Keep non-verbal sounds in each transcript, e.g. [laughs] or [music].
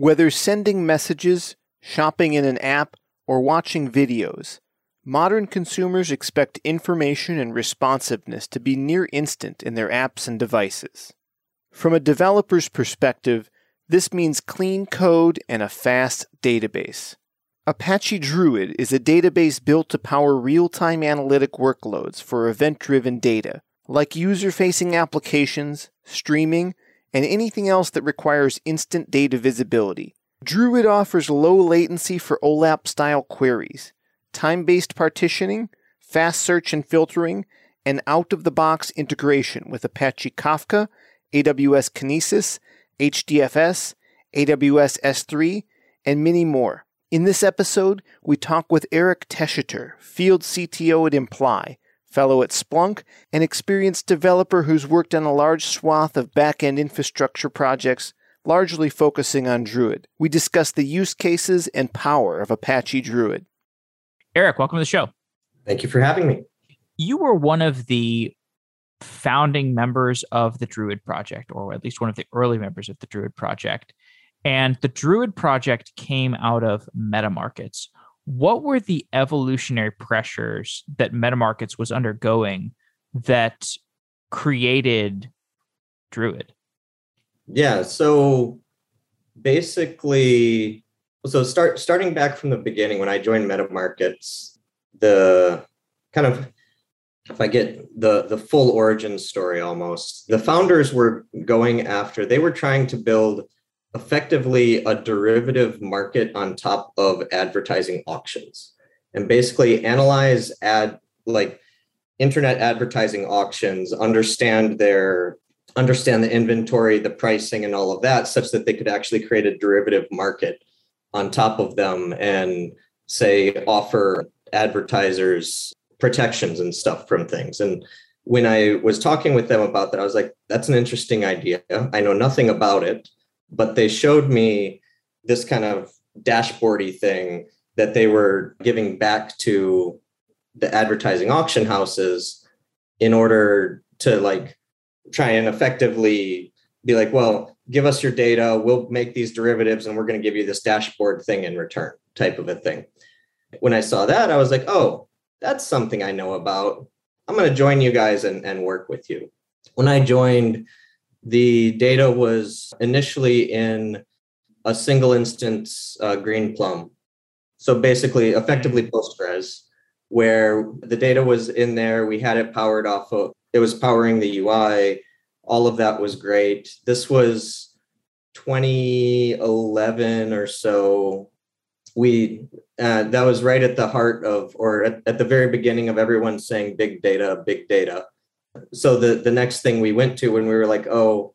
Whether sending messages, shopping in an app, or watching videos, modern consumers expect information and responsiveness to be near instant in their apps and devices. From a developer's perspective, this means clean code and a fast database. Apache Druid is a database built to power real time analytic workloads for event driven data, like user facing applications, streaming, and anything else that requires instant data visibility. Druid offers low latency for OLAP style queries, time based partitioning, fast search and filtering, and out of the box integration with Apache Kafka, AWS Kinesis, HDFS, AWS S3, and many more. In this episode, we talk with Eric Tschetter, field CTO at Imply, fellow at Splunk, an experienced developer who's worked on a large swath of back end infrastructure projects, largely focusing on Druid. We discuss the use cases and power of Apache Druid. Eric, welcome to the show. Thank you for having me. You were one of the founding members of the Druid project, or at least one of the early members of the Druid project. And the Druid project came out of MetaMarkets. What were the evolutionary pressures that MetaMarkets was undergoing that created Druid? Yeah, so basically, so start starting back from the beginning when I joined MetaMarkets, the kind of if I get the the full origin story almost, the founders were going after, they were trying to build effectively a derivative market on top of advertising auctions and basically analyze ad like internet advertising auctions understand their understand the inventory the pricing and all of that such that they could actually create a derivative market on top of them and say offer advertisers protections and stuff from things. And when I was talking with them about that, I was like, that's an interesting idea. I know nothing about it, but they showed me this kind of dashboardy thing that they were giving back to the advertising auction houses in order to like try and effectively be like, well, give us your data, we'll make these derivatives, and we're going to give you this dashboard thing in return, type of a thing. When I saw that, I was like, oh, that's something I know about. I'm going to join you guys and, and work with you. When I joined, the data was initially in a single instance uh, Greenplum. So basically, effectively Postgres, where the data was in there. We had it powered off of, it was powering the UI. All of that was great. This was 2011 or so we uh, that was right at the heart of or at, at the very beginning of everyone saying big data big data so the the next thing we went to when we were like oh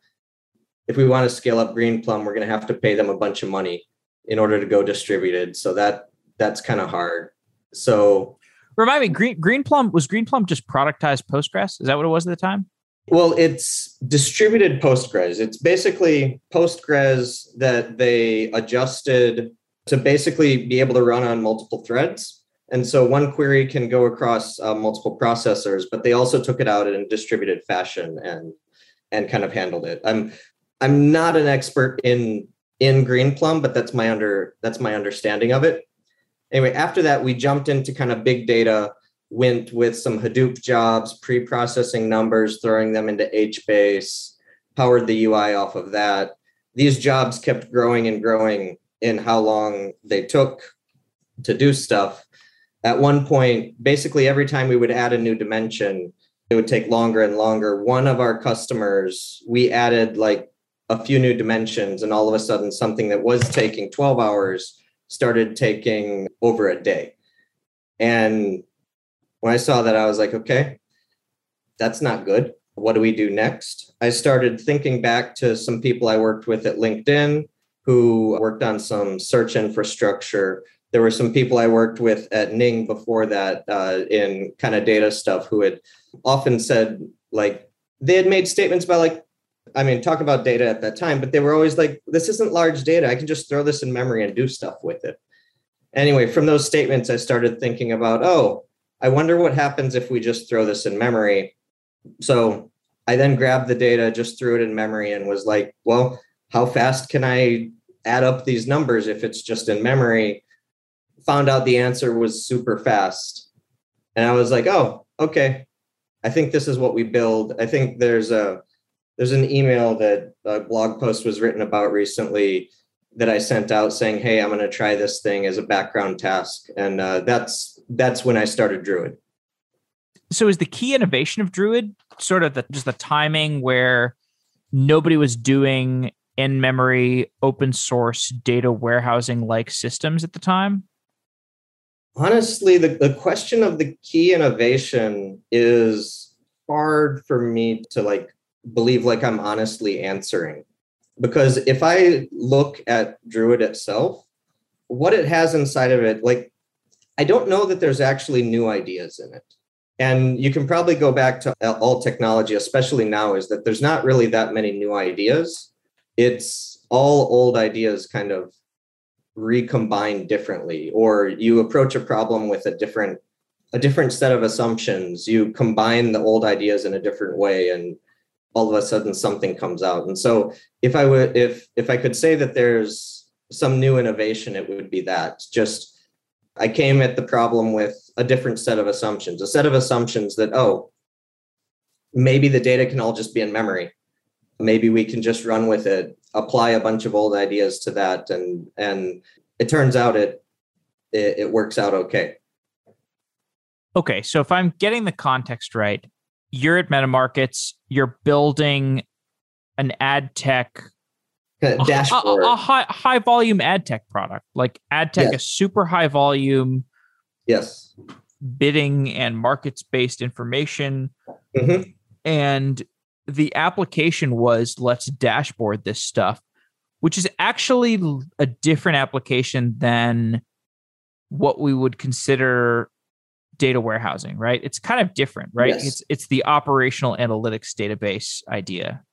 if we want to scale up greenplum we're going to have to pay them a bunch of money in order to go distributed so that that's kind of hard. So remind me green greenplum was greenplum just productized postgres? Is that what it was at the time? Well it's distributed postgres. It's basically postgres that they adjusted to basically be able to run on multiple threads. And so one query can go across uh, multiple processors, but they also took it out in a distributed fashion and and kind of handled it. I'm I'm not an expert in in Greenplum, but that's my under that's my understanding of it. Anyway, after that, we jumped into kind of big data, went with some Hadoop jobs, pre-processing numbers, throwing them into HBase, powered the UI off of that. These jobs kept growing and growing in how long they took to do stuff. At one point, basically every time we would add a new dimension, it would take longer and longer. One of our customers, we added like a few new dimensions, and all of a sudden, something that was taking 12 hours started taking over a day. And when I saw that, I was like, okay, that's not good. What do we do next? I started thinking back to some people I worked with at LinkedIn who worked on some search infrastructure. There were some people I worked with at Ning before that uh, in kind of data stuff who had often said, like, they had made statements about, like, I mean, talk about data at that time, but they were always like, this isn't large data. I can just throw this in memory and do stuff with it. Anyway, from those statements, I started thinking about, oh, I wonder what happens if we just throw this in memory. So I then grabbed the data, just threw it in memory, and was like, well, how fast can I add up these numbers if it's just in memory. Found out the answer was super fast. And I was like, oh, okay. I think this is what we build. I think there's a there's an email that a blog post was written about recently that I sent out saying, "Hey, I'm going to try this thing as a background task," and uh, that's that's when I started Druid. So, is the key innovation of Druid sort of the, just the timing where nobody was doing in memory open source data warehousing like systems at the time? Honestly, the, the question of the key innovation is hard for me to like believe like I'm honestly answering. Because if I look at Druid itself, what it has inside of it, like I don't know that there's actually new ideas in it. And you can probably go back to all technology, especially now, is that there's not really that many new ideas. It's all old ideas kind of recombined differently, or you approach a problem with a different a different set of assumptions. You combine the old ideas in a different way, and all of a sudden something comes out. And so, if I would, if if I could say that there's some new innovation, it would be that just I came at the problem with a different set of assumptions, a set of assumptions that, oh, maybe the data can all just be in memory. Maybe we can just run with it, apply a bunch of old ideas to that. And, and it turns out it, it, it works out okay. Okay. So if I'm getting the context right, you're at MetaMarkets, you're building an ad tech dashboard. A, a, a, high high volume ad tech product. Like ad tech yes. is super high volume. Yes. Bidding and markets based information. Mm-hmm. And the application was let's dashboard this stuff, which is actually a different application than what we would consider data warehousing, right? It's kind of different, right? Yes. It's it's the operational analytics database idea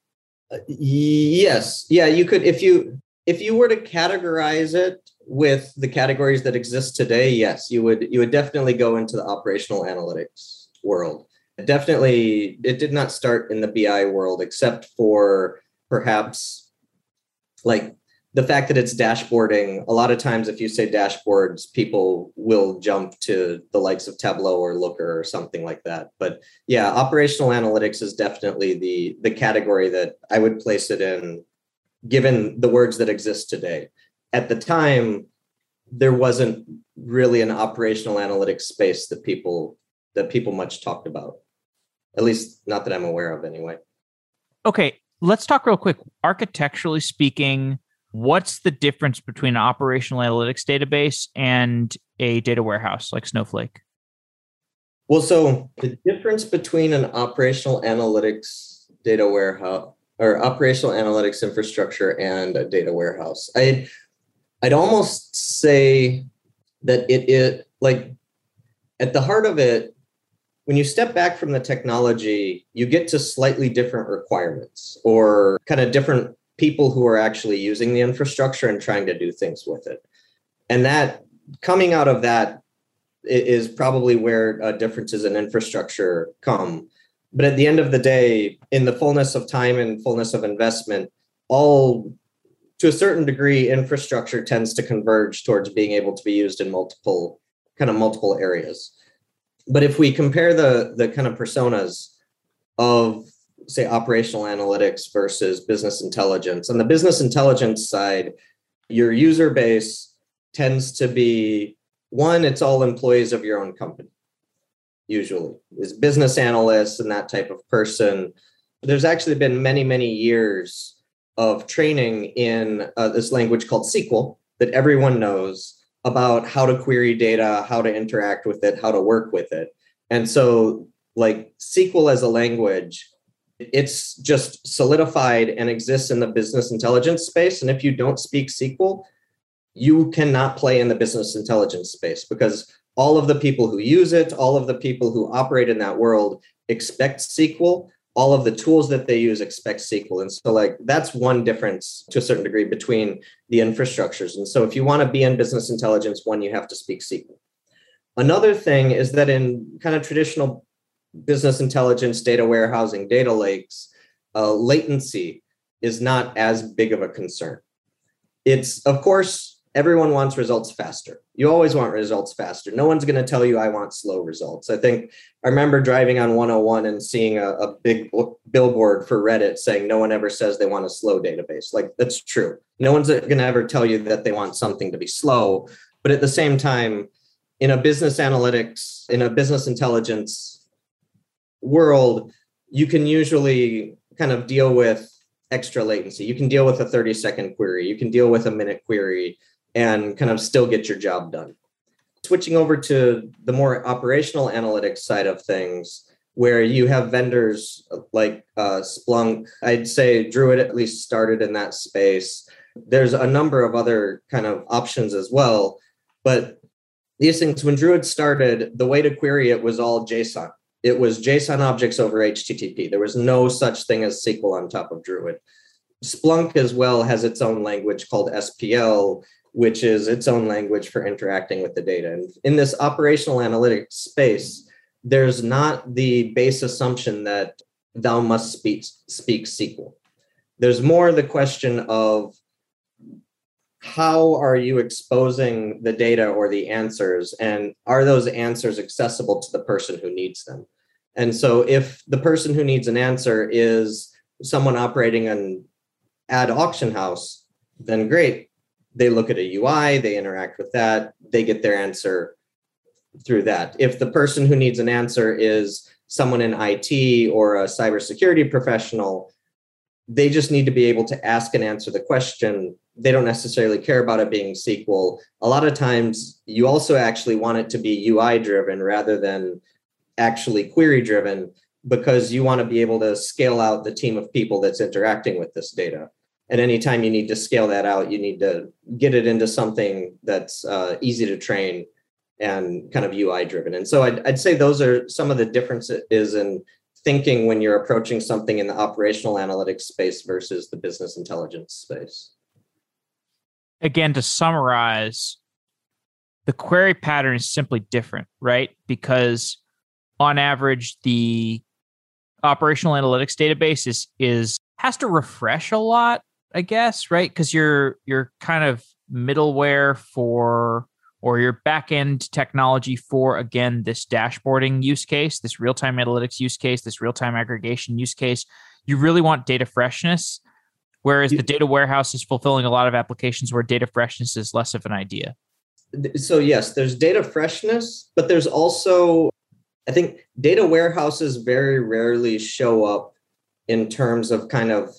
uh, yes yeah you could if you if you were to categorize it with the categories that exist today yes you would you would definitely go into the operational analytics world definitely it did not start in the bi world except for perhaps like the fact that it's dashboarding, a lot of times if you say dashboards, people will jump to the likes of Tableau or Looker or something like that. But yeah, operational analytics is definitely the the category that I would place it in, given the words that exist today. At the time, there wasn't really an operational analytics space that people that people much talked about. At least not that I'm aware of anyway. Okay, let's talk real quick. Architecturally speaking, what's the difference between an operational analytics database and a data warehouse like Snowflake? Well, so the difference between an operational analytics data warehouse or operational analytics infrastructure and a data warehouse, I'd I'd almost say that it it like at the heart of it, when you step back from the technology, you get to slightly different requirements or kind of different people who are actually using the infrastructure and trying to do things with it. And that coming out of that is probably where uh, differences in infrastructure come. But at the end of the day, in the fullness of time and fullness of investment, all to a certain degree, infrastructure tends to converge towards being able to be used in multiple kind of multiple areas. But if we compare the the kind of personas of say operational analytics versus business intelligence. On the business intelligence side, your user base tends to be one, it's all employees of your own company, usually, is business analysts and that type of person. There's actually been many, many years of training in uh, this language called SQL that everyone knows about how to query data, how to interact with it, how to work with it. And so, like SQL as a language it's just solidified and exists in the business intelligence space. And if you don't speak SQL, you cannot play in the business intelligence space because all of the people who use it, all of the people who operate in that world expect SQL. All of the tools that they use expect SQL. And so, like, that's one difference to a certain degree between the infrastructures. And so, if you want to be in business intelligence, one, you have to speak SQL. Another thing is that in kind of traditional business intelligence, data warehousing, data lakes, uh, latency is not as big of a concern. it's of course everyone wants results faster. You always want results faster. No one's going to tell you I want slow results. I think I remember driving on 101 and seeing a, a big billboard for Reddit saying no one ever says they want a slow database. Like that's true. No one's going to ever tell you that they want something to be slow. But at the same time, in a business analytics, in a business intelligence world, you can usually kind of deal with extra latency. You can deal with a 30 second query, you can deal with a minute query and kind of still get your job done. Switching over to the more operational analytics side of things, where you have vendors like uh, Splunk, I'd say Druid at least started in that space. There's a number of other kind of options as well. But these things, when Druid started, the way to query it was all JSON. It was JSON objects over HTTP. There was no such thing as SQL on top of Druid. Splunk as well has its own language called SPL, which is its own language for interacting with the data. And in this operational analytics space, there's not the base assumption that thou must speak, speak SQL. There's more the question of how are you exposing the data or the answers, and are those answers accessible to the person who needs them? And so, if the person who needs an answer is someone operating an ad auction house, then great they look at a UI, they interact with that, they get their answer through that. If the person who needs an answer is someone in IT or a cybersecurity professional, they just need to be able to ask and answer the question. They don't necessarily care about it being SQL. A lot of times, you also actually want it to be UI driven rather than actually query driven because you want to be able to scale out the team of people that's interacting with this data and anytime you need to scale that out you need to get it into something that's uh, easy to train and kind of ui driven. And so I'd, I'd say those are some of the differences in thinking when you're approaching something in the operational analytics space versus the business intelligence space. Again to summarize the query pattern is simply different right? Because on average the operational analytics database is is has to refresh a lot I guess, right? Because you're you're kind of middleware for or your backend technology for again this dashboarding use case, this real-time analytics use case, this real-time aggregation use case. You really want data freshness, whereas the data warehouse is fulfilling a lot of applications where data freshness is less of an idea. So yes, there's data freshness, but there's also I think data warehouses very rarely show up in terms of kind of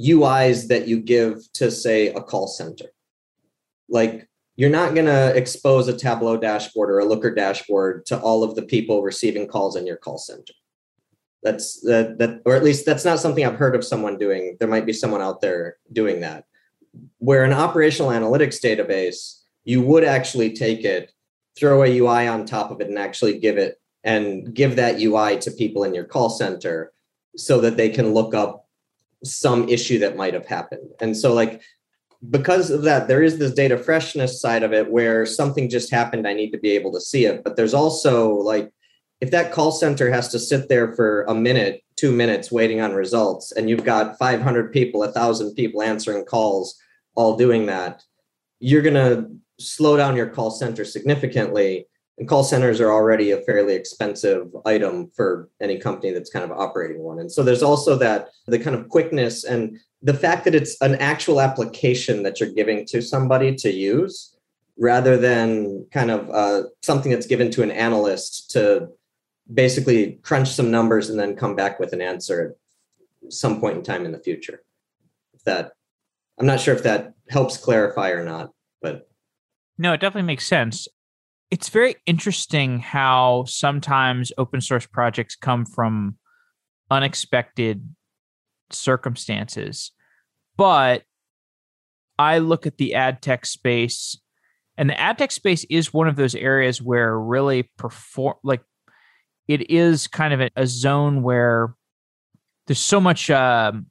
UIs that you give to, say, a call center. Like, you're not going to expose a Tableau dashboard or a Looker dashboard to all of the people receiving calls in your call center. That's that, that, or at least that's not something I've heard of someone doing. There might be someone out there doing that. Where an operational analytics database, you would actually take it, throw a UI on top of it, and actually give it and give that UI to people in your call center so that they can look up some issue that might have happened. And so, like, because of that, there is this data freshness side of it where something just happened, I need to be able to see it. But there's also like, if that call center has to sit there for a minute, two minutes waiting on results, and you've got 500 people, 1,000 people answering calls, all doing that, you're going to slow down your call center significantly and call centers are already a fairly expensive item for any company that's kind of operating one. And so there's also that the kind of quickness and the fact that it's an actual application that you're giving to somebody to use rather than kind of uh, something that's given to an analyst to basically crunch some numbers and then come back with an answer at some point in time in the future. If that i'm not sure if that helps clarify or not but no it definitely makes sense it's very interesting how sometimes open source projects come from unexpected circumstances. But I look at the ad tech space, and the ad tech space is one of those areas where really perform like it is kind of a, a zone where there's so much um,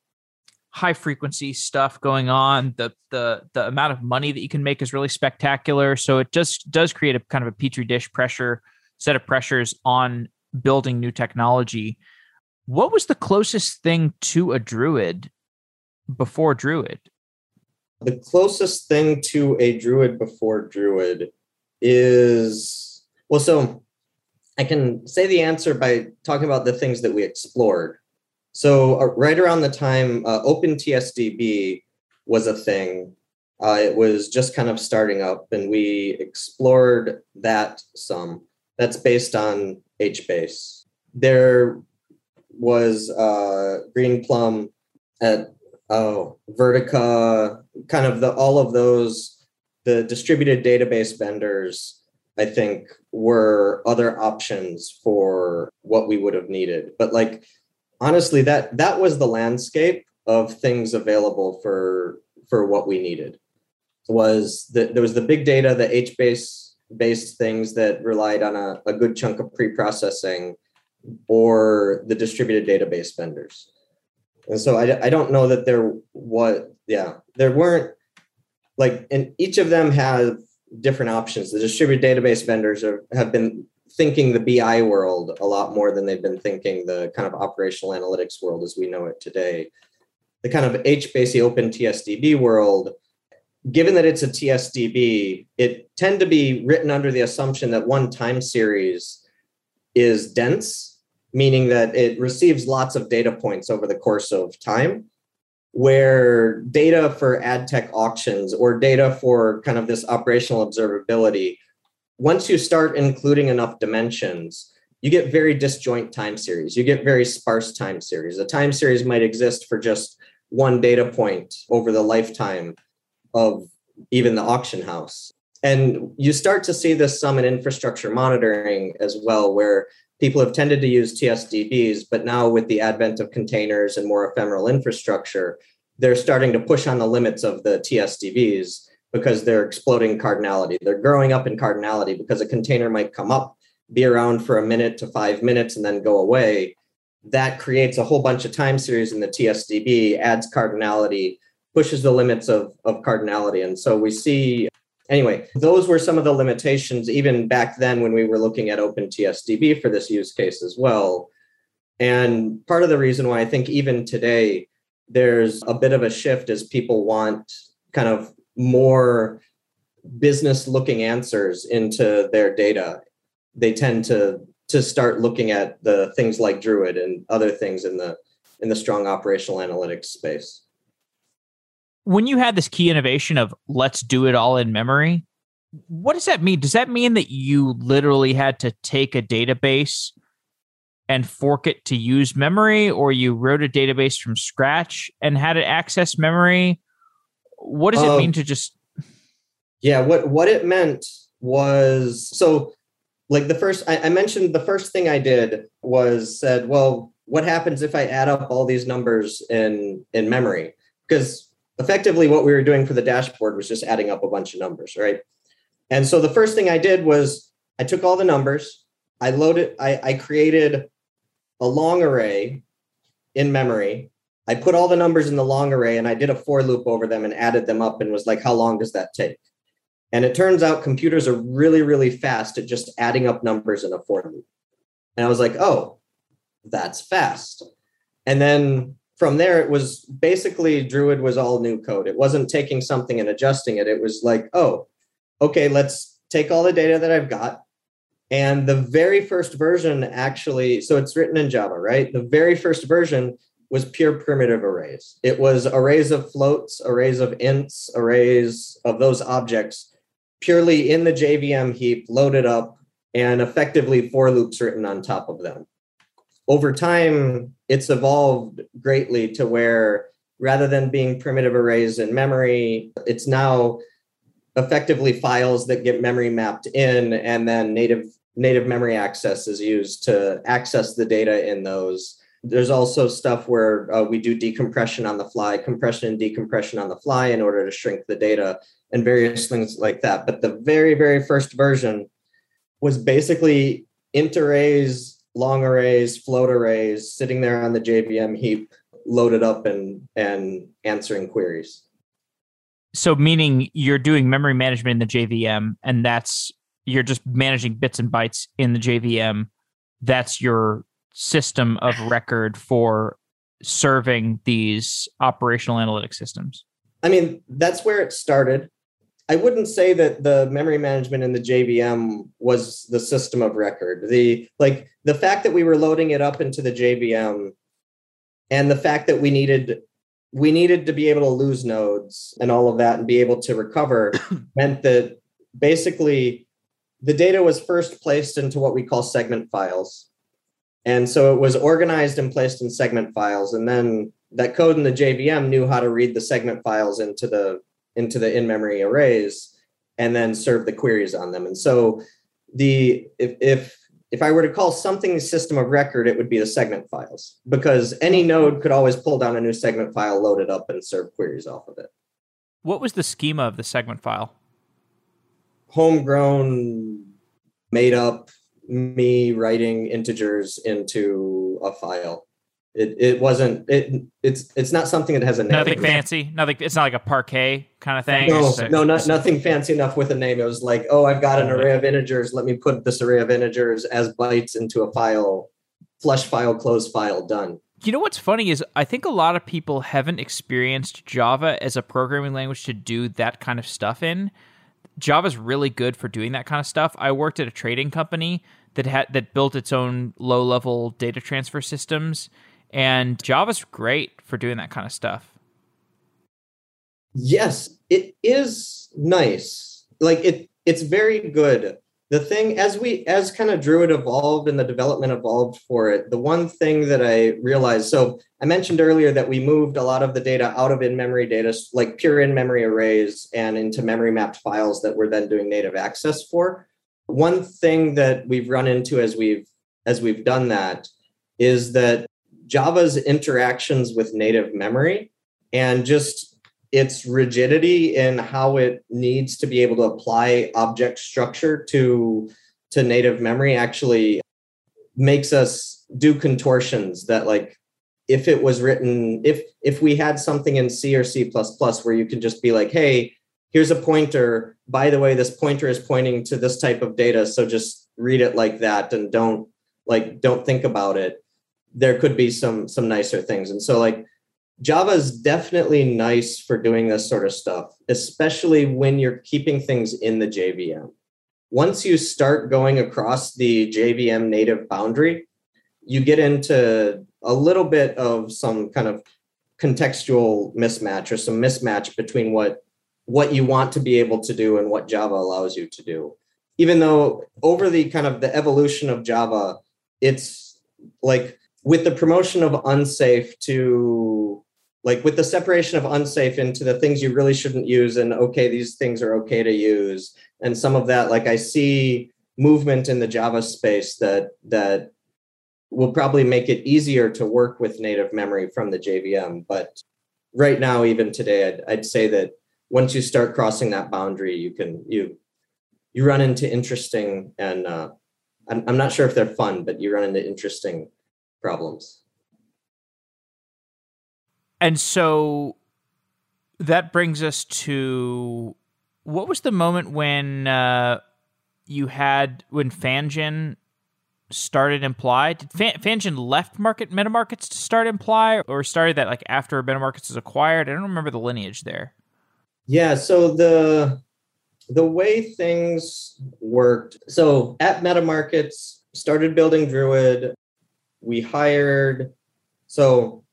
high frequency stuff going on. The the the amount of money that you can make is really spectacular. So it just does create a kind of a petri dish pressure set of pressures on building new technology. What was the closest thing to a druid before druid? The closest thing to a Druid before Druid is well, so I can say the answer by talking about the things that we explored. So, uh, right around the time uh, OpenTSDB was a thing, uh, it was just kind of starting up, and we explored that some. That's based on HBase. There was uh, Greenplum at oh Vertica, kind of the all of those the distributed database vendors. I think were other options for what we would have needed, but like honestly, that that was the landscape of things available for for what we needed. Was that there was the big data, the HBase based things that relied on a, a good chunk of pre-processing or the distributed database vendors. And so I, I don't know that there what yeah, there weren't like and each of them have different options. The distributed database vendors are, have been thinking the BI world a lot more than they've been thinking the kind of operational analytics world as we know it today. The kind of HBase open TSDB world, given that it's a TSDB, it tend to be written under the assumption that one time series is dense, meaning that it receives lots of data points over the course of time where data for ad tech auctions or data for kind of this operational observability once you start including enough dimensions, you get very disjoint time series. You get very sparse time series. A time series might exist for just one data point over the lifetime of even the auction house. And you start to see this some in infrastructure monitoring as well, where people have tended to use TSDBs, but now with the advent of containers and more ephemeral infrastructure, they're starting to push on the limits of the TSDBs because they're exploding cardinality. They're growing up in cardinality because a container might come up, be around for a minute to five minutes, and then go away. That creates a whole bunch of time series in the TSDB, adds cardinality, pushes the limits of, of cardinality. And so we see, anyway, those were some of the limitations even back then when we were looking at OpenTSDB for this use case as well. And part of the reason why I think even today, there's a bit of a shift as people want kind of more business looking answers into their data. They tend to to start looking at the things like druid and other things in the in the strong operational analytics space. When you had this key innovation of let's do it all in memory what does that mean? Does that mean that you literally had to take a database and fork it to use memory or you wrote a database from scratch and had it access memory what does it um, mean to just yeah what what it meant was so like the first I, I mentioned the first thing i did was said well what happens if i add up all these numbers in in memory? Because effectively what we were doing for the dashboard was just adding up a bunch of numbers right? And so the first thing i did was i took all the numbers i loaded i, I created a long array in memory I put all the numbers in the long array and I did a for loop over them and added them up and was like, how long does that take? And it turns out computers are really, really fast at just adding up numbers in a for loop. And I was like, oh, that's fast. And then from there, it was basically Druid was all new code. It wasn't taking something and adjusting it. It was like, oh, okay, let's take all the data that I've got. And the very first version actually, so it's written in Java, right? The very first version was pure primitive arrays. It was arrays of floats, arrays of ints, arrays of those objects purely in the JVM heap, loaded up, and effectively for loops written on top of them. Over time, it's evolved greatly to where rather than being primitive arrays in memory, it's now effectively files that get memory mapped in and then native native memory access is used to access the data in those there's also stuff where uh, we do decompression on the fly, compression and decompression on the fly in order to shrink the data and various things like that. But the very, very first version was basically int arrays, long arrays, float arrays sitting there on the JVM heap, loaded up and, and answering queries. So, meaning you're doing memory management in the JVM, and that's you're just managing bits and bytes in the JVM. That's your system of record for serving these operational analytic systems? I mean, that's where it started. I wouldn't say that the memory management in the JVM was the system of record. The like the fact that we were loading it up into the JVM and the fact that we needed we needed to be able to lose nodes and all of that and be able to recover [coughs] meant that basically the data was first placed into what we call segment files. And so it was organized and placed in segment files. And then that code in the JVM knew how to read the segment files into the into the in-memory arrays and then serve the queries on them. And so the if if if I were to call something system of record, it would be the segment files because any node could always pull down a new segment file, load it up, and serve queries off of it. What was the schema of the segment file? Homegrown, made up, me writing integers into a file. It, it wasn't it it's it's not something that has a name. Nothing fancy. Nothing. It's not like a Parquet kind of thing. No, no, not, nothing fancy enough with a name. It was like, oh, I've got an array of integers. Let me put this array of integers as bytes into a file. Flush file, close file, done. You know what's funny is I think a lot of people haven't experienced Java as a programming language to do that kind of stuff in. Java's really good for doing that kind of stuff. I worked at a trading company that had that built its own low-level data transfer systems and Java's great for doing that kind of stuff. Yes, it is nice. Like it it's very good. The thing as we as kind of Druid evolved and the development evolved for it, the one thing that I realized so I mentioned earlier that we moved a lot of the data out of in-memory data, like pure in-memory arrays and into memory mapped files that we're then doing native access for. One thing that we've run into as we've as we've done that is that Java's interactions with native memory and just its rigidity in how it needs to be able to apply object structure to to native memory actually makes us do contortions that like if it was written if if we had something in C or C++ where you can just be like hey here's a pointer. By the way this pointer is pointing to this type of data so just read it like that and don't like don't think about it. There could be some some nicer things. And so like java is definitely nice for doing this sort of stuff especially when you're keeping things in the jvm once you start going across the jvm native boundary you get into a little bit of some kind of contextual mismatch or some mismatch between what what you want to be able to do and what java allows you to do. Even though over the kind of the evolution of java it's like with the promotion of unsafe to like with the separation of unsafe into the things you really shouldn't use and okay these things are okay to use and some of that like i see movement in the java space that that will probably make it easier to work with native memory from the jvm but right now even today i'd, I'd say that once you start crossing that boundary you can you you run into interesting and uh, I'm, I'm not sure if they're fun but you run into interesting problems. And so that brings us to what was the moment when uh, you had when Fangjin started imply? Did Fan- left market MetaMarkets to start imply, or started that like after MetaMarkets was acquired? I don't remember the lineage there. Yeah, so the the way things worked. So at MetaMarkets, started building Druid we hired so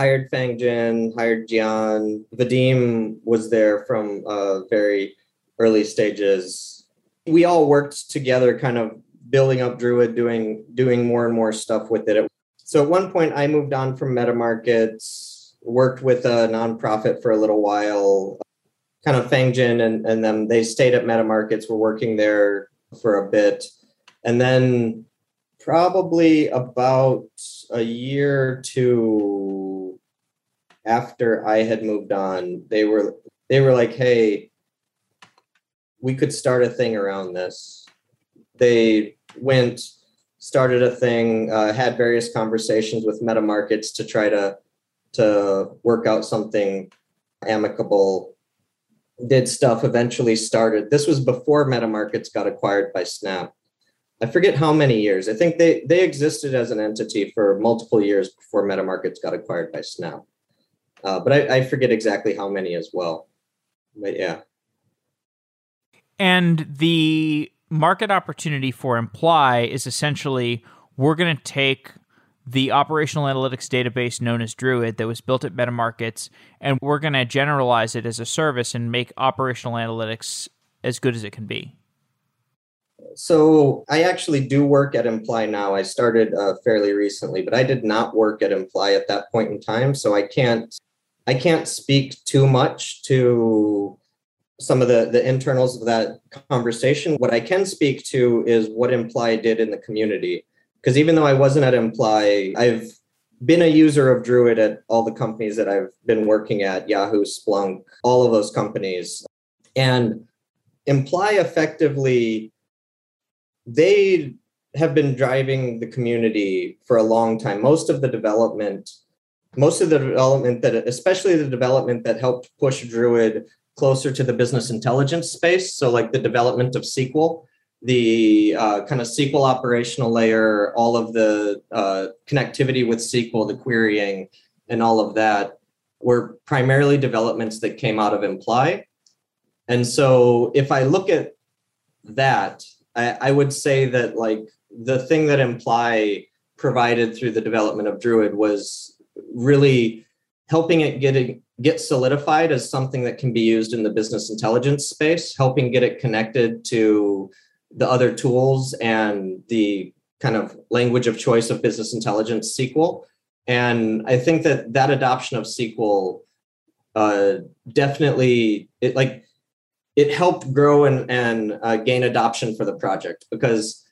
hired Fangjin, hired Gian. Vadim was there from uh, very early stages. We all worked together, kind of building up Druid, doing doing more and more stuff with it. So at one point, I moved on from MetaMarkets, worked with a nonprofit for a little while. Kind of Fangjin and and then they stayed at MetaMarkets. Were working there for a bit, and then probably about a year two after I had moved on, they were they were like, "Hey, we could start a thing around this." They went, started a thing, uh, had various conversations with MetaMarkets to try to to work out something amicable. Did stuff eventually started. This was before MetaMarkets got acquired by Snap I forget how many years. I think they they existed as an entity for multiple years before MetaMarkets got acquired by Snap. Uh, but I, I forget exactly how many as well. But yeah. And the market opportunity for Imply is essentially we're going to take the operational analytics database known as Druid that was built at MetaMarkets, and we're going to generalize it as a service and make operational analytics as good as it can be. So I actually do work at Imply now. I started uh, fairly recently, but I did not work at Imply at that point in time, so I can't I can't speak too much to some of the, the internals of that conversation. What I can speak to is what Imply did in the community. Because even though I wasn't at Imply, I've been a user of Druid at all the companies that I've been working at Yahoo, Splunk, all of those companies. And Imply effectively, they have been driving the community for a long time. Most of the development, most of the development that, especially the development that helped push Druid closer to the business intelligence space. So, like the development of SQL, the uh, kind of SQL operational layer, all of the uh, connectivity with SQL, the querying, and all of that were primarily developments that came out of Imply. And so, if I look at that, I, I would say that like the thing that Imply provided through the development of Druid was really helping it get get solidified as something that can be used in the business intelligence space, helping get it connected to the other tools and the kind of language of choice of business intelligence SQL. And I think that that adoption of SQL uh, definitely it like it helped grow and and uh, gain adoption for the project because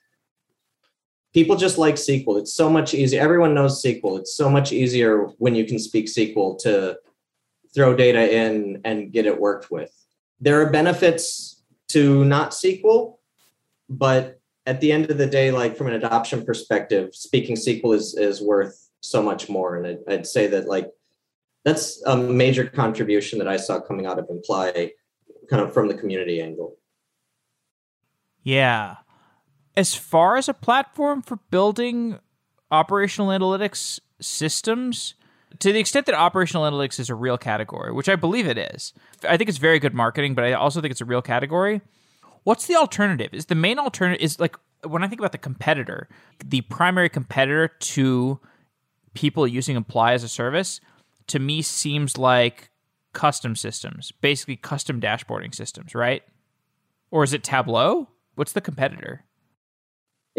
people just like SQL. It's so much easier. Everyone knows SQL. It's so much easier when you can speak SQL to throw data in and get it worked with. There are benefits to not SQL, but at the end of the day, like from an adoption perspective, speaking SQL is is worth so much more. And I'd, I'd say that like that's a major contribution that I saw coming out of Imply, kind of from the community angle. Yeah. As far as a platform for building operational analytics systems, to the extent that operational analytics is a real category, which I believe it is, I think it's very good marketing, but I also think it's a real category. What's the alternative? Is the main alternative is like when I think about the competitor, the primary competitor to people using Imply as a service, to me seems like custom systems, basically custom dashboarding systems, right? Or is it Tableau? What's the competitor?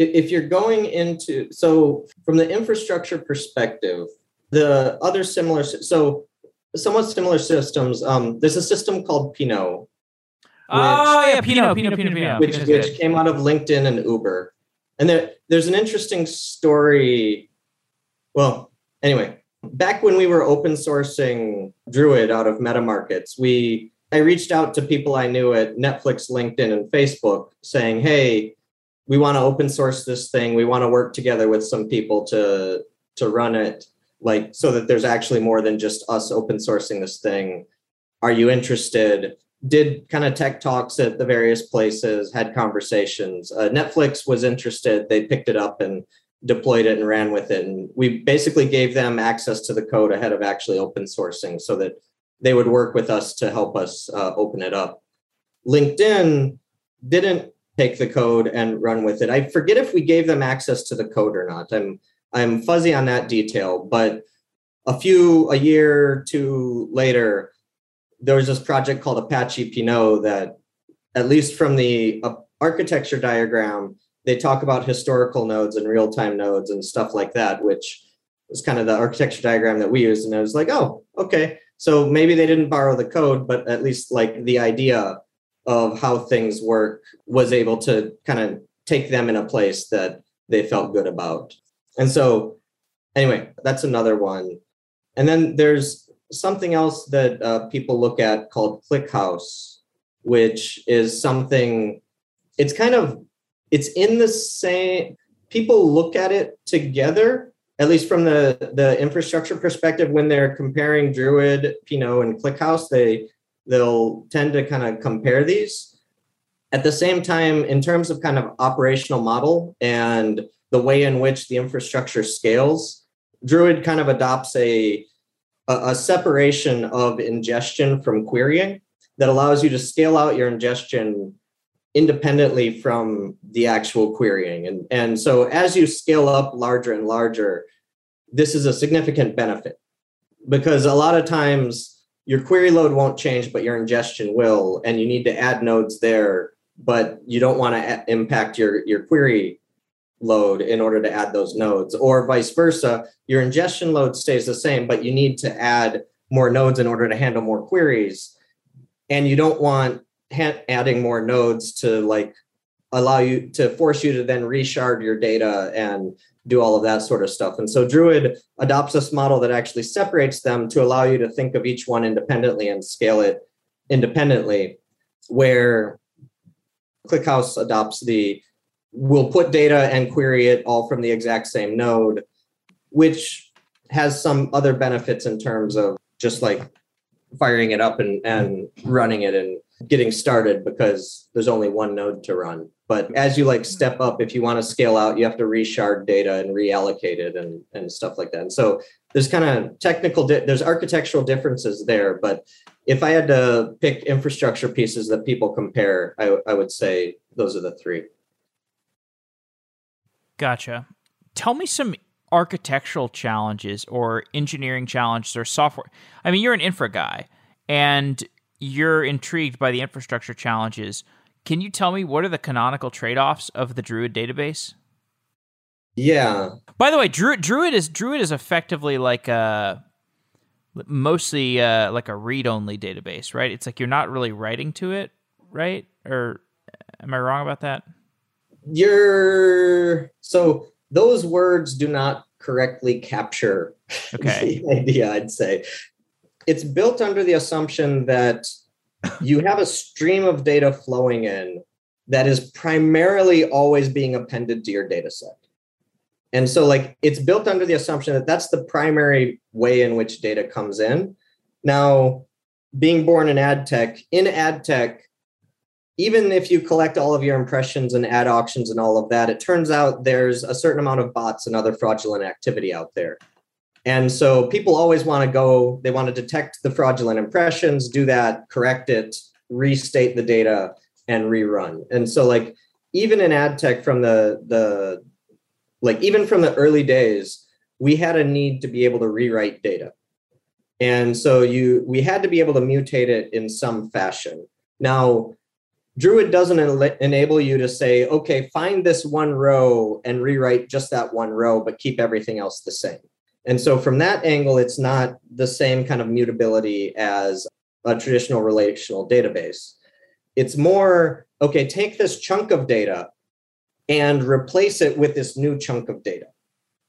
If you're going into so from the infrastructure perspective, the other similar, so somewhat similar systems. Um, there's a system called Pinot. oh yeah, Pinot, Pinot, Pinot, Pinot, which, which came out of LinkedIn and Uber. And there, there's an interesting story. Well, anyway, back when we were open sourcing Druid out of MetaMarkets, we I reached out to people I knew at Netflix, LinkedIn, and Facebook saying, "Hey, we want to open source this thing. We want to work together with some people to to run it." like so that there's actually more than just us open sourcing this thing. Are you interested? Did kind of tech talks at the various places had conversations. Uh, netflix was interested. They picked it up and deployed it and ran with it. And we basically gave them access to the code ahead of actually open sourcing so that they would work with us to help us uh, open it up. Linkedin didn't take the code and run with it i forget if we gave them access to the code or not i'm I'm fuzzy on that detail, but a few a year two later, there was this project called Apache Pinot that, at least from the uh, architecture diagram, they talk about historical nodes and real time nodes and stuff like that, which is kind of the architecture diagram that we used. And I was like, oh, okay. So maybe they didn't borrow the code, but at least like the idea of how things work was able to kind of take them in a place that they felt good about. And so, anyway, that's another one. And then there's something else that uh, people look at called ClickHouse, which is something. It's kind of it's in the same. People look at it together, at least from the the infrastructure perspective. When they're comparing Druid, Pinot, and ClickHouse, they they'll tend to kind of compare these. At the same time, in terms of kind of operational model and the way in which the infrastructure scales. Druid kind of adopts a a, separation of ingestion from querying that allows you to scale out your ingestion independently from the actual querying. And, and so as you scale up larger and larger, this is a significant benefit because a lot of times your query load won't change, but your ingestion will, and you need to add nodes there, but you don't want to impact your, your query load in order to add those nodes, or vice versa. Your ingestion load stays the same, but you need to add more nodes in order to handle more queries. And you don't want ha- adding more nodes to like allow you to force you to then reshard your data and do all of that sort of stuff. And so Druid adopts this model that actually separates them to allow you to think of each one independently and scale it independently, where ClickHouse adopts the we'll put data and query it all from the exact same node, which has some other benefits in terms of just like firing it up and, and running it and getting started because there's only one node to run. But as you like step up, if you want to scale out, you have to reshard data and reallocate it and, and stuff like that. And so there's kind of technical, di- there's architectural differences there. But if I had to pick infrastructure pieces that people compare, I, I would say those are the three. Gotcha. Tell me some architectural challenges or engineering challenges or software. I mean, you're an infra guy and you're intrigued by the infrastructure challenges. Can you tell me what are the canonical trade-offs of the Druid database? Yeah. By the way, Druid Druid is Druid is effectively like a mostly uh, like a read-only database, right? It's like you're not really writing to it, right? Or am I wrong about that? You're so those words do not correctly capture [laughs] Okay. the idea, I'd say. It's built under the assumption that you have a stream of data flowing in that is primarily always being appended to your data set. And so, like, it's built under the assumption that that's the primary way in which data comes in. Now, being born in ad tech, in ad tech, even if you collect all of your impressions and ad auctions and all of that, it turns out there's a certain amount of bots and other fraudulent activity out there. And so people always want to go, they want to detect the fraudulent impressions, do that, correct it, restate the data, and rerun. And so, like, even in ad tech from the the like even from the early days, we had a need to be able to rewrite data. And so you we had to be able to mutate it in some fashion. Now, Druid doesn't en- enable you to say, okay, find this one row and rewrite just that one row, but keep everything else the same. And so from that angle, it's not the same kind of mutability as a traditional relational database. It's more, okay, take this chunk of data and replace it with this new chunk of data.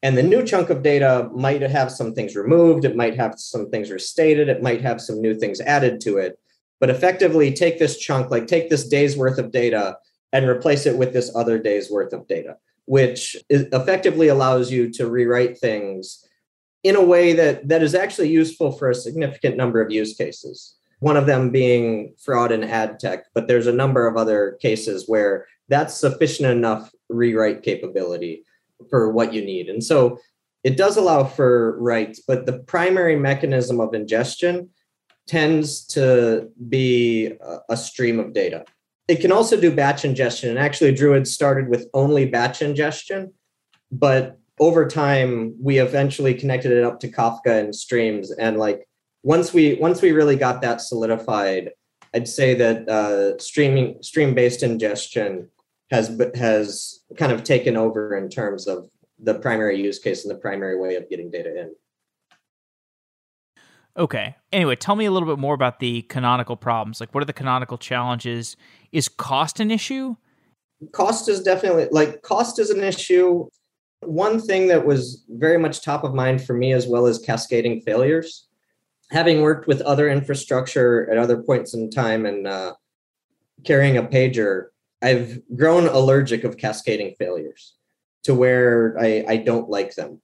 And the new chunk of data might have some things removed, it might have some things restated, it might have some new things added to it. But effectively, take this chunk, like take this day's worth of data and replace it with this other day's worth of data, which effectively allows you to rewrite things in a way that, that is actually useful for a significant number of use cases. One of them being fraud and ad tech, but there's a number of other cases where that's sufficient enough rewrite capability for what you need. And so it does allow for writes, but the primary mechanism of ingestion tends to be a stream of data. It can also do batch ingestion. And actually, Druid started with only batch ingestion, but over time, we eventually connected it up to Kafka and streams. And like once we once we really got that solidified, I'd say that uh, streaming stream based ingestion has has kind of taken over in terms of the primary use case and the primary way of getting data in. Okay. Anyway, tell me a little bit more about the canonical problems. Like, what are the canonical challenges? Is cost an issue? Cost is definitely like cost is an issue. One thing that was very much top of mind for me, as well as cascading failures, having worked with other infrastructure at other points in time and uh, carrying a pager, I've grown allergic of cascading failures to where I, I don't like them.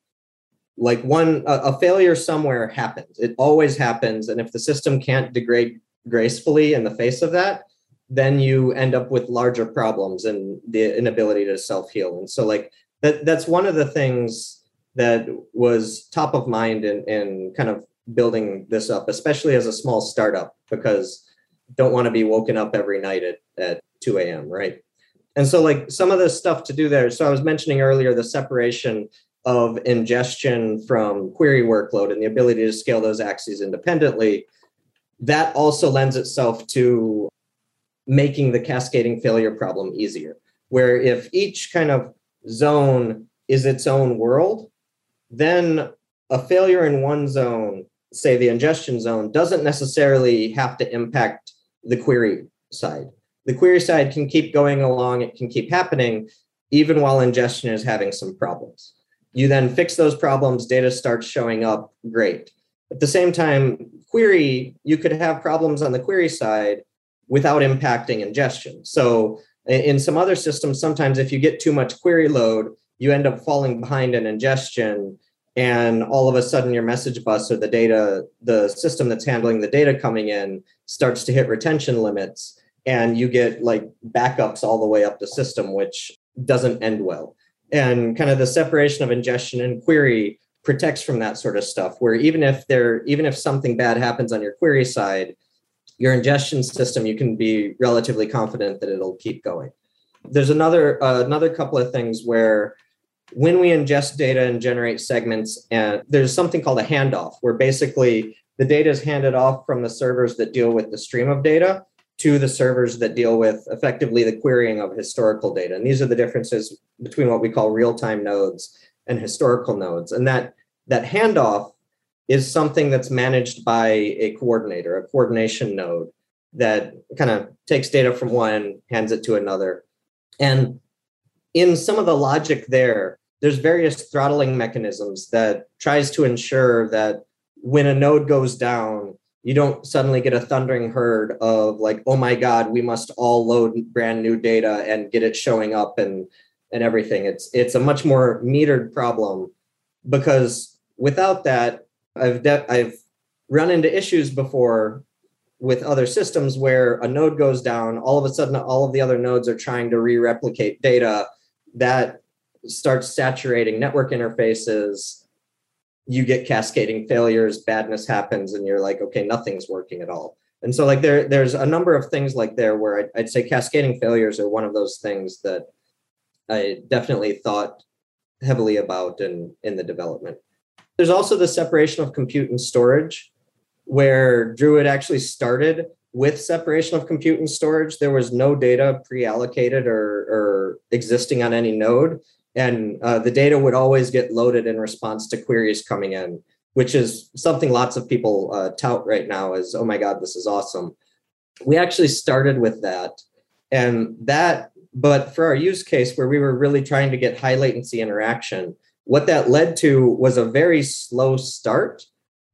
Like one a, a, failure somewhere happens. It always happens. And if the system can't degrade gracefully in the face of that then you end up with larger problems and the inability to self-heal. And so like that that's one of the things that was top of mind in, in kind of building this up, especially as a small startup, because don't want to be woken up every night at, at 2 a.m., right? And so, like some of the stuff to do there. So, I was mentioning earlier the separation of ingestion from query workload and the ability to scale those axes independently. That also lends itself to making the cascading failure problem easier. Where if each kind of zone is its own world, then a failure in one zone, say the ingestion zone, doesn't necessarily have to impact the query side. The query side can keep going along, it can keep happening even while ingestion is having some problems. You then fix those problems, data starts showing up, great. At the same time, query, you could have problems on the query side without impacting ingestion. So in some other systems, sometimes if you get too much query load, you end up falling behind in ingestion and all of a sudden your message bus or the data the system that's handling the data coming in starts to hit retention limits and you get like backups all the way up the system which doesn't end well. And kind of the separation of ingestion and query protects from that sort of stuff where even if there even if something bad happens on your query side your ingestion system you can be relatively confident that it'll keep going there's another uh, another couple of things where when we ingest data and generate segments, and there's something called a handoff, where basically the data is handed off from the servers that deal with the stream of data to the servers that deal with effectively the querying of historical data. And these are the differences between what we call real-time nodes and historical nodes. And that that handoff is something that's managed by a coordinator, a coordination node that kind of takes data from one, hands it to another. And in some of the logic there, there's various throttling mechanisms that tries to ensure that when a node goes down, you don't suddenly get a thundering herd of like, oh my God, we must all load brand new data and get it showing up and and everything. It's it's a much more metered problem because without that, I've de- I've run into issues before with other systems where a node goes down, all of a sudden all of the other nodes are trying to re-replicate data that starts saturating network interfaces. You get cascading failures badness happens and you're like okay nothing's working at all. And so like there there's a number of things like there where I'd, I'd say cascading failures are one of those things that i definitely thought heavily about in in the development there's also the separation of compute and storage where druid actually started with separation of compute and storage, there was no data pre-allocated or, or existing on any node. And uh, the data would always get loaded in response to queries coming in, which is something lots of people uh, tout right now as, oh my God, this is awesome. We actually started with that. And that, but for our use case where we were really trying to get high latency interaction, what that led to was a very slow start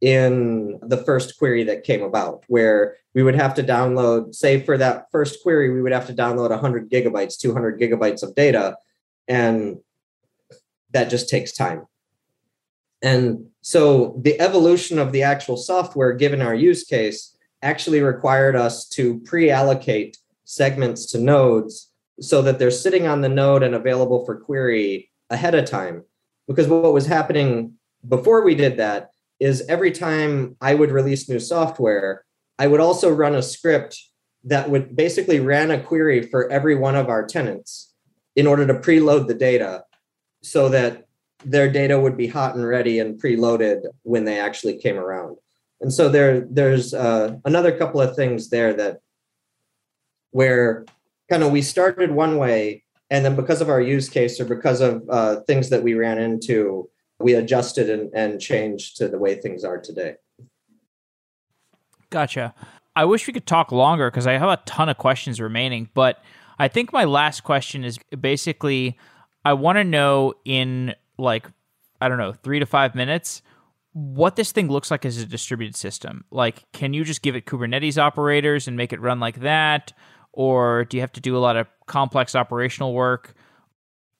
in the first query that came about, where we would have to download, say for that first query, we would have to download 100 gigabytes, 200 gigabytes of data, and that just takes time. And so the evolution of the actual software, given our use case, actually required us to pre allocate segments to nodes so that they're sitting on the node and available for query ahead of time. Because what was happening before we did that is every time I would release new software, I would also run a script that would basically ran a query for every one of our tenants in order to preload the data so that their data would be hot and ready and preloaded when they actually came around. And so there, there's uh, another couple of things there that where kind of we started one way, and then because of our use case or because of uh, things that we ran into, we adjusted and, and changed to the way things are today. Gotcha. I wish we could talk longer because I have a ton of questions remaining, but I think my last question is basically I want to know in like, I don't know, three to five minutes what this thing looks like as a distributed system. Like, can you just give it Kubernetes operators and make it run like that? Or do you have to do a lot of complex operational work?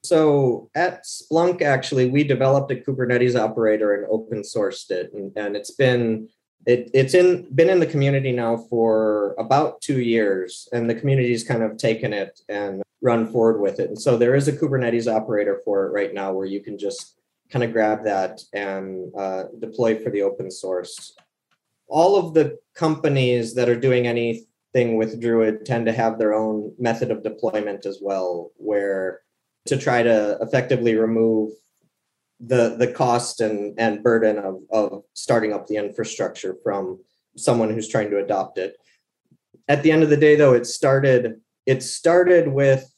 So at Splunk, actually, we developed a Kubernetes operator and open sourced it, and, and it's been it, it's in been in the community now for about two years, and the community's kind of taken it and run forward with it. And so there is a Kubernetes operator for it right now, where you can just kind of grab that and uh, deploy for the open source all of the companies that are doing anything with Druid tend to have their own method of deployment as well, where to try to effectively remove the the cost and, and burden of, of starting up the infrastructure from someone who's trying to adopt it. At the end of the day, though, it started it started with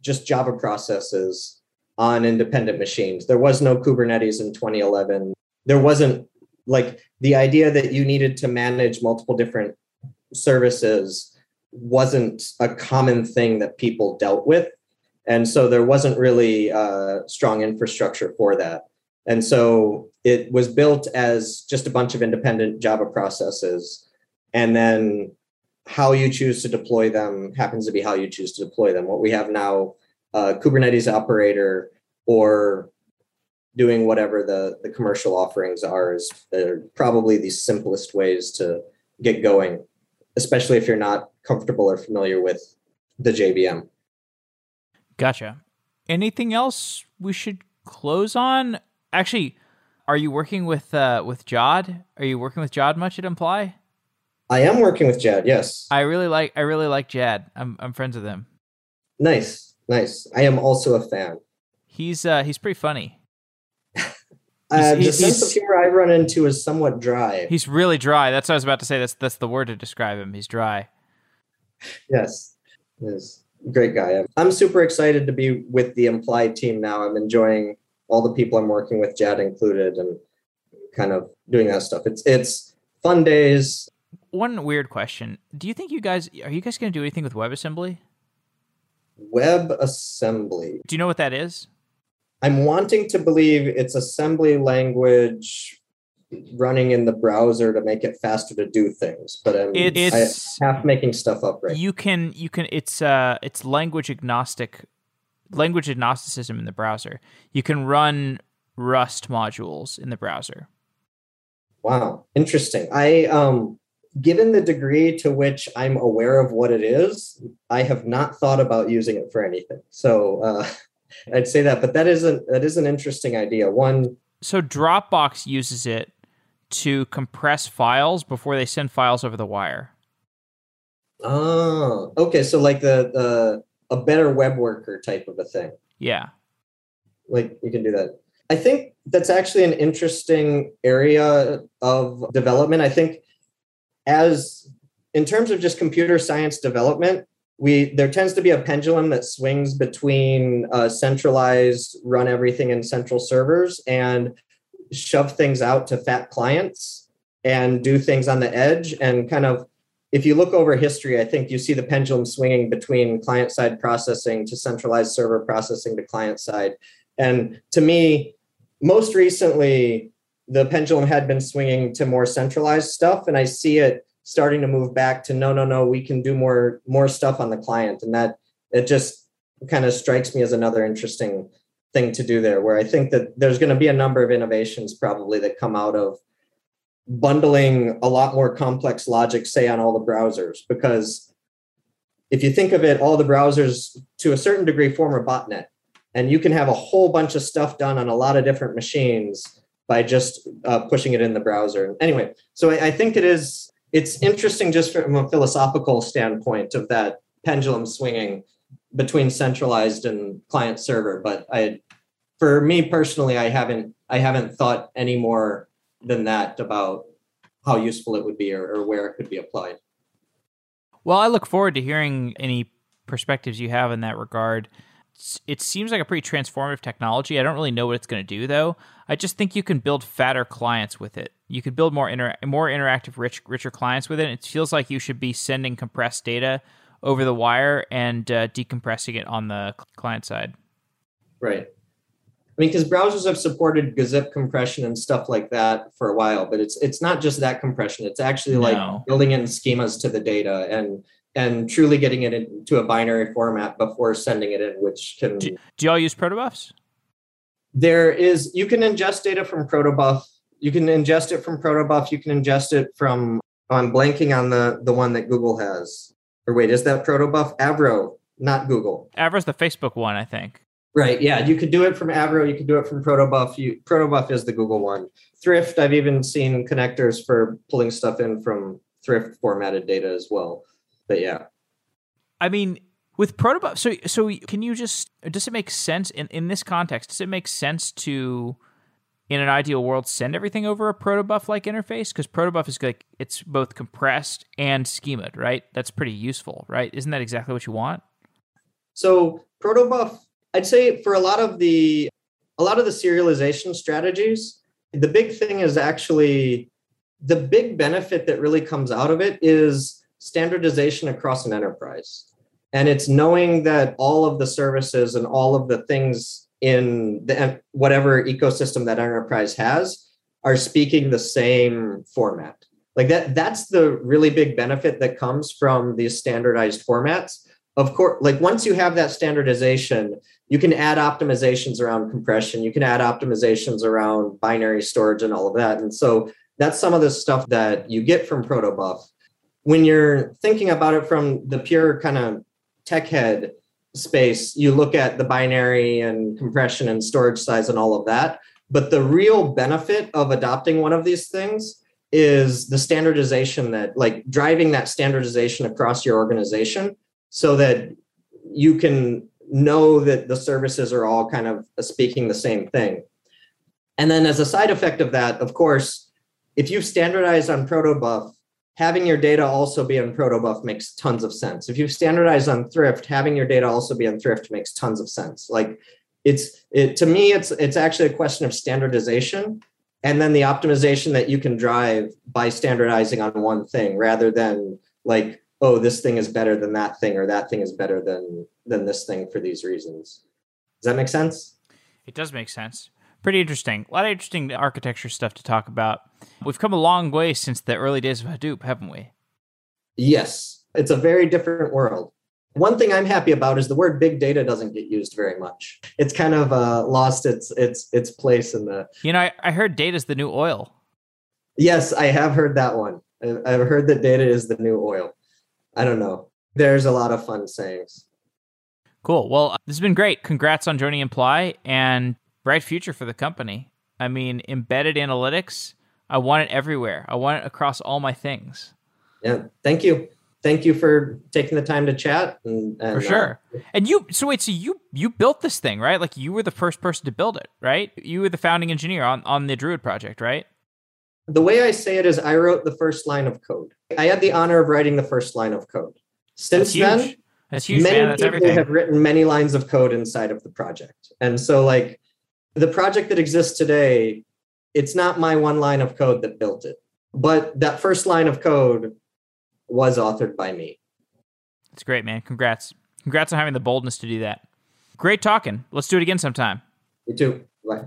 just Java processes on independent machines. There was no Kubernetes in 2011. There wasn't like the idea that you needed to manage multiple different services wasn't a common thing that people dealt with. And so there wasn't really a strong infrastructure for that. And so it was built as just a bunch of independent Java processes. And then how you choose to deploy them happens to be how you choose to deploy them. What we have now, uh, Kubernetes operator or doing whatever the, the commercial offerings are is probably the simplest ways to get going, especially if you're not comfortable or familiar with the JVM. Gotcha. Anything else we should close on? Actually, are you working with uh, with Jad? Are you working with Jad much at Imply? I am working with Jad. Yes. I really like I really like Jad. I'm I'm friends with him. Nice, nice. I am also a fan. He's uh he's pretty funny. Uh, the sense of humor I run into is somewhat dry. He's really dry. That's what I was about to say. That's that's the word to describe him. He's dry. Yes, yes, great guy. I'm super excited to be with the Imply team now. I'm enjoying all the people I'm working with, Jad included, and kind of doing that stuff. It's it's fun days. One weird question: Do you think you guys are you guys going to do anything with WebAssembly? WebAssembly. Do you know what that is? I'm wanting to believe it's assembly language running in the browser to make it faster to do things but I'm, it's I half making stuff up right you can you can it's uh it's language agnostic language agnosticism in the browser. You can run rust modules in the browser. Wow interesting. I um given the degree to which i'm aware of what it is i have not thought about using it for anything. So uh I'd say that, but that isn't that is an interesting idea. One so Dropbox uses it to compress files before they send files over the wire. Oh, okay. So like the the a better web worker type of a thing. Yeah. Like you can do that. I think that's actually an interesting area of development. I think as in terms of just computer science development, we there tends to be a pendulum that swings between uh, centralized run everything in central servers and shove things out to fat clients and do things on the edge. And kind of if you look over history i think you see the pendulum swinging between client side processing to centralized server processing to client side. And to me most recently the pendulum had been swinging to more centralized stuff and i see it starting to move back to no no no we can do more more stuff on the client. And that it just kind of strikes me as another interesting thing to do there where i think that there's going to be a number of innovations probably that come out of bundling a lot more complex logic say on all the browsers. Because if you think of it all the browsers to a certain degree form a botnet. And you can have a whole bunch of stuff done on a lot of different machines by just uh, pushing it in the browser. Anyway so I, I think it is it's interesting just from a philosophical standpoint of that pendulum swinging between centralized and client server but i for me personally i haven't i haven't thought any more than that about how useful it would be or, or where it could be applied well i look forward to hearing any perspectives you have in that regard it seems like a pretty transformative technology. I don't really know what it's going to do though. I just think you can build fatter clients with it. You could build more inter- more interactive, rich, richer clients with it. It feels like you should be sending compressed data over the wire and uh, decompressing it on the client side. Right. I mean, because browsers have supported gzip compression and stuff like that for a while, but it's it's not just that compression. It's actually no. like building in schemas to the data and and truly getting it into a binary format before sending it in, which can. Do, do y'all use protobufs? There is, you can ingest data from protobuf. You can ingest it from protobuf. You can ingest it from, I'm blanking on the, the one that Google has. Or wait, is that protobuf? Avro, not Google. Avro's the Facebook one, I think. Right. Yeah. You could do it from Avro. You could do it from Protobuf. You, Protobuf is the Google one. Thrift, I've even seen connectors for pulling stuff in from Thrift formatted data as well. But yeah. I mean, with Protobuf, so so can you just does it make sense in in this context? Does it make sense to in an ideal world send everything over a protobuf like interface? Because protobuf is like it's both compressed and schemaed right? That's pretty useful right? Isn't that exactly what you want? So protobuf i'd say for a lot of the a lot of the serialization strategies the big thing is actually the big benefit that really comes out of it is standardization across an enterprise and it's knowing that all of the services and all of the things in the whatever ecosystem that enterprise has are speaking the same format. Like that that's the really big benefit that comes from these standardized formats. Of course like once you have that standardization you can add optimizations around compression you can add optimizations around binary storage and all of that. And so that's some of the stuff that you get from protobuf when you're thinking about it from the pure kind of tech head space, you look at the binary and compression and storage size and all of that. But the real benefit of adopting one of these things is the standardization that, like, driving that standardization across your organization so that you can know that the services are all kind of speaking the same thing. And then, as a side effect of that, of course, if you've standardized on Protobuf, having your data also be on protobuf makes tons of sense. If you standardize on thrift having your data also be on thrift makes tons of sense. Like it's it to me it's it's actually a question of standardization and then the optimization that you can drive by standardizing on one thing rather than like oh this thing is better than that thing or that thing is better than than this thing for these reasons. Does that make sense? It does make sense pretty interesting. A lot of interesting architecture stuff to talk about. We've come a long way since the early days of Hadoop, haven't we? Yes, it's a very different world. One thing I'm happy about is the word big data doesn't get used very much. It's kind of uh, lost its its its place in the. You know, I, I heard data is the new oil. Yes, I have heard that one. I've heard that data is the new oil. I don't know. There's a lot of fun sayings. Cool. Well, this has been great. Congrats on joining Imply, and bright future for the company. I mean, embedded analytics, I want it everywhere. I want it across all my things. Yeah. Thank you. Thank you for taking the time to chat. And, and for sure. Uh, and you, so wait, so you you built this thing, right? Like you were the first person to build it, right? You were the founding engineer on on the Druid project, right? The way I say it is, I wrote the first line of code. I had the honor of writing the first line of code. Since then, That's huge, many people everything. have written many lines of code inside of the project, and so like the project that exists today, it's not my one line of code that built it, but that first line of code was authored by me. It's great, man. Congrats. Congrats on having the boldness to do that. Great talking. Let's do it again sometime. You too. Bye.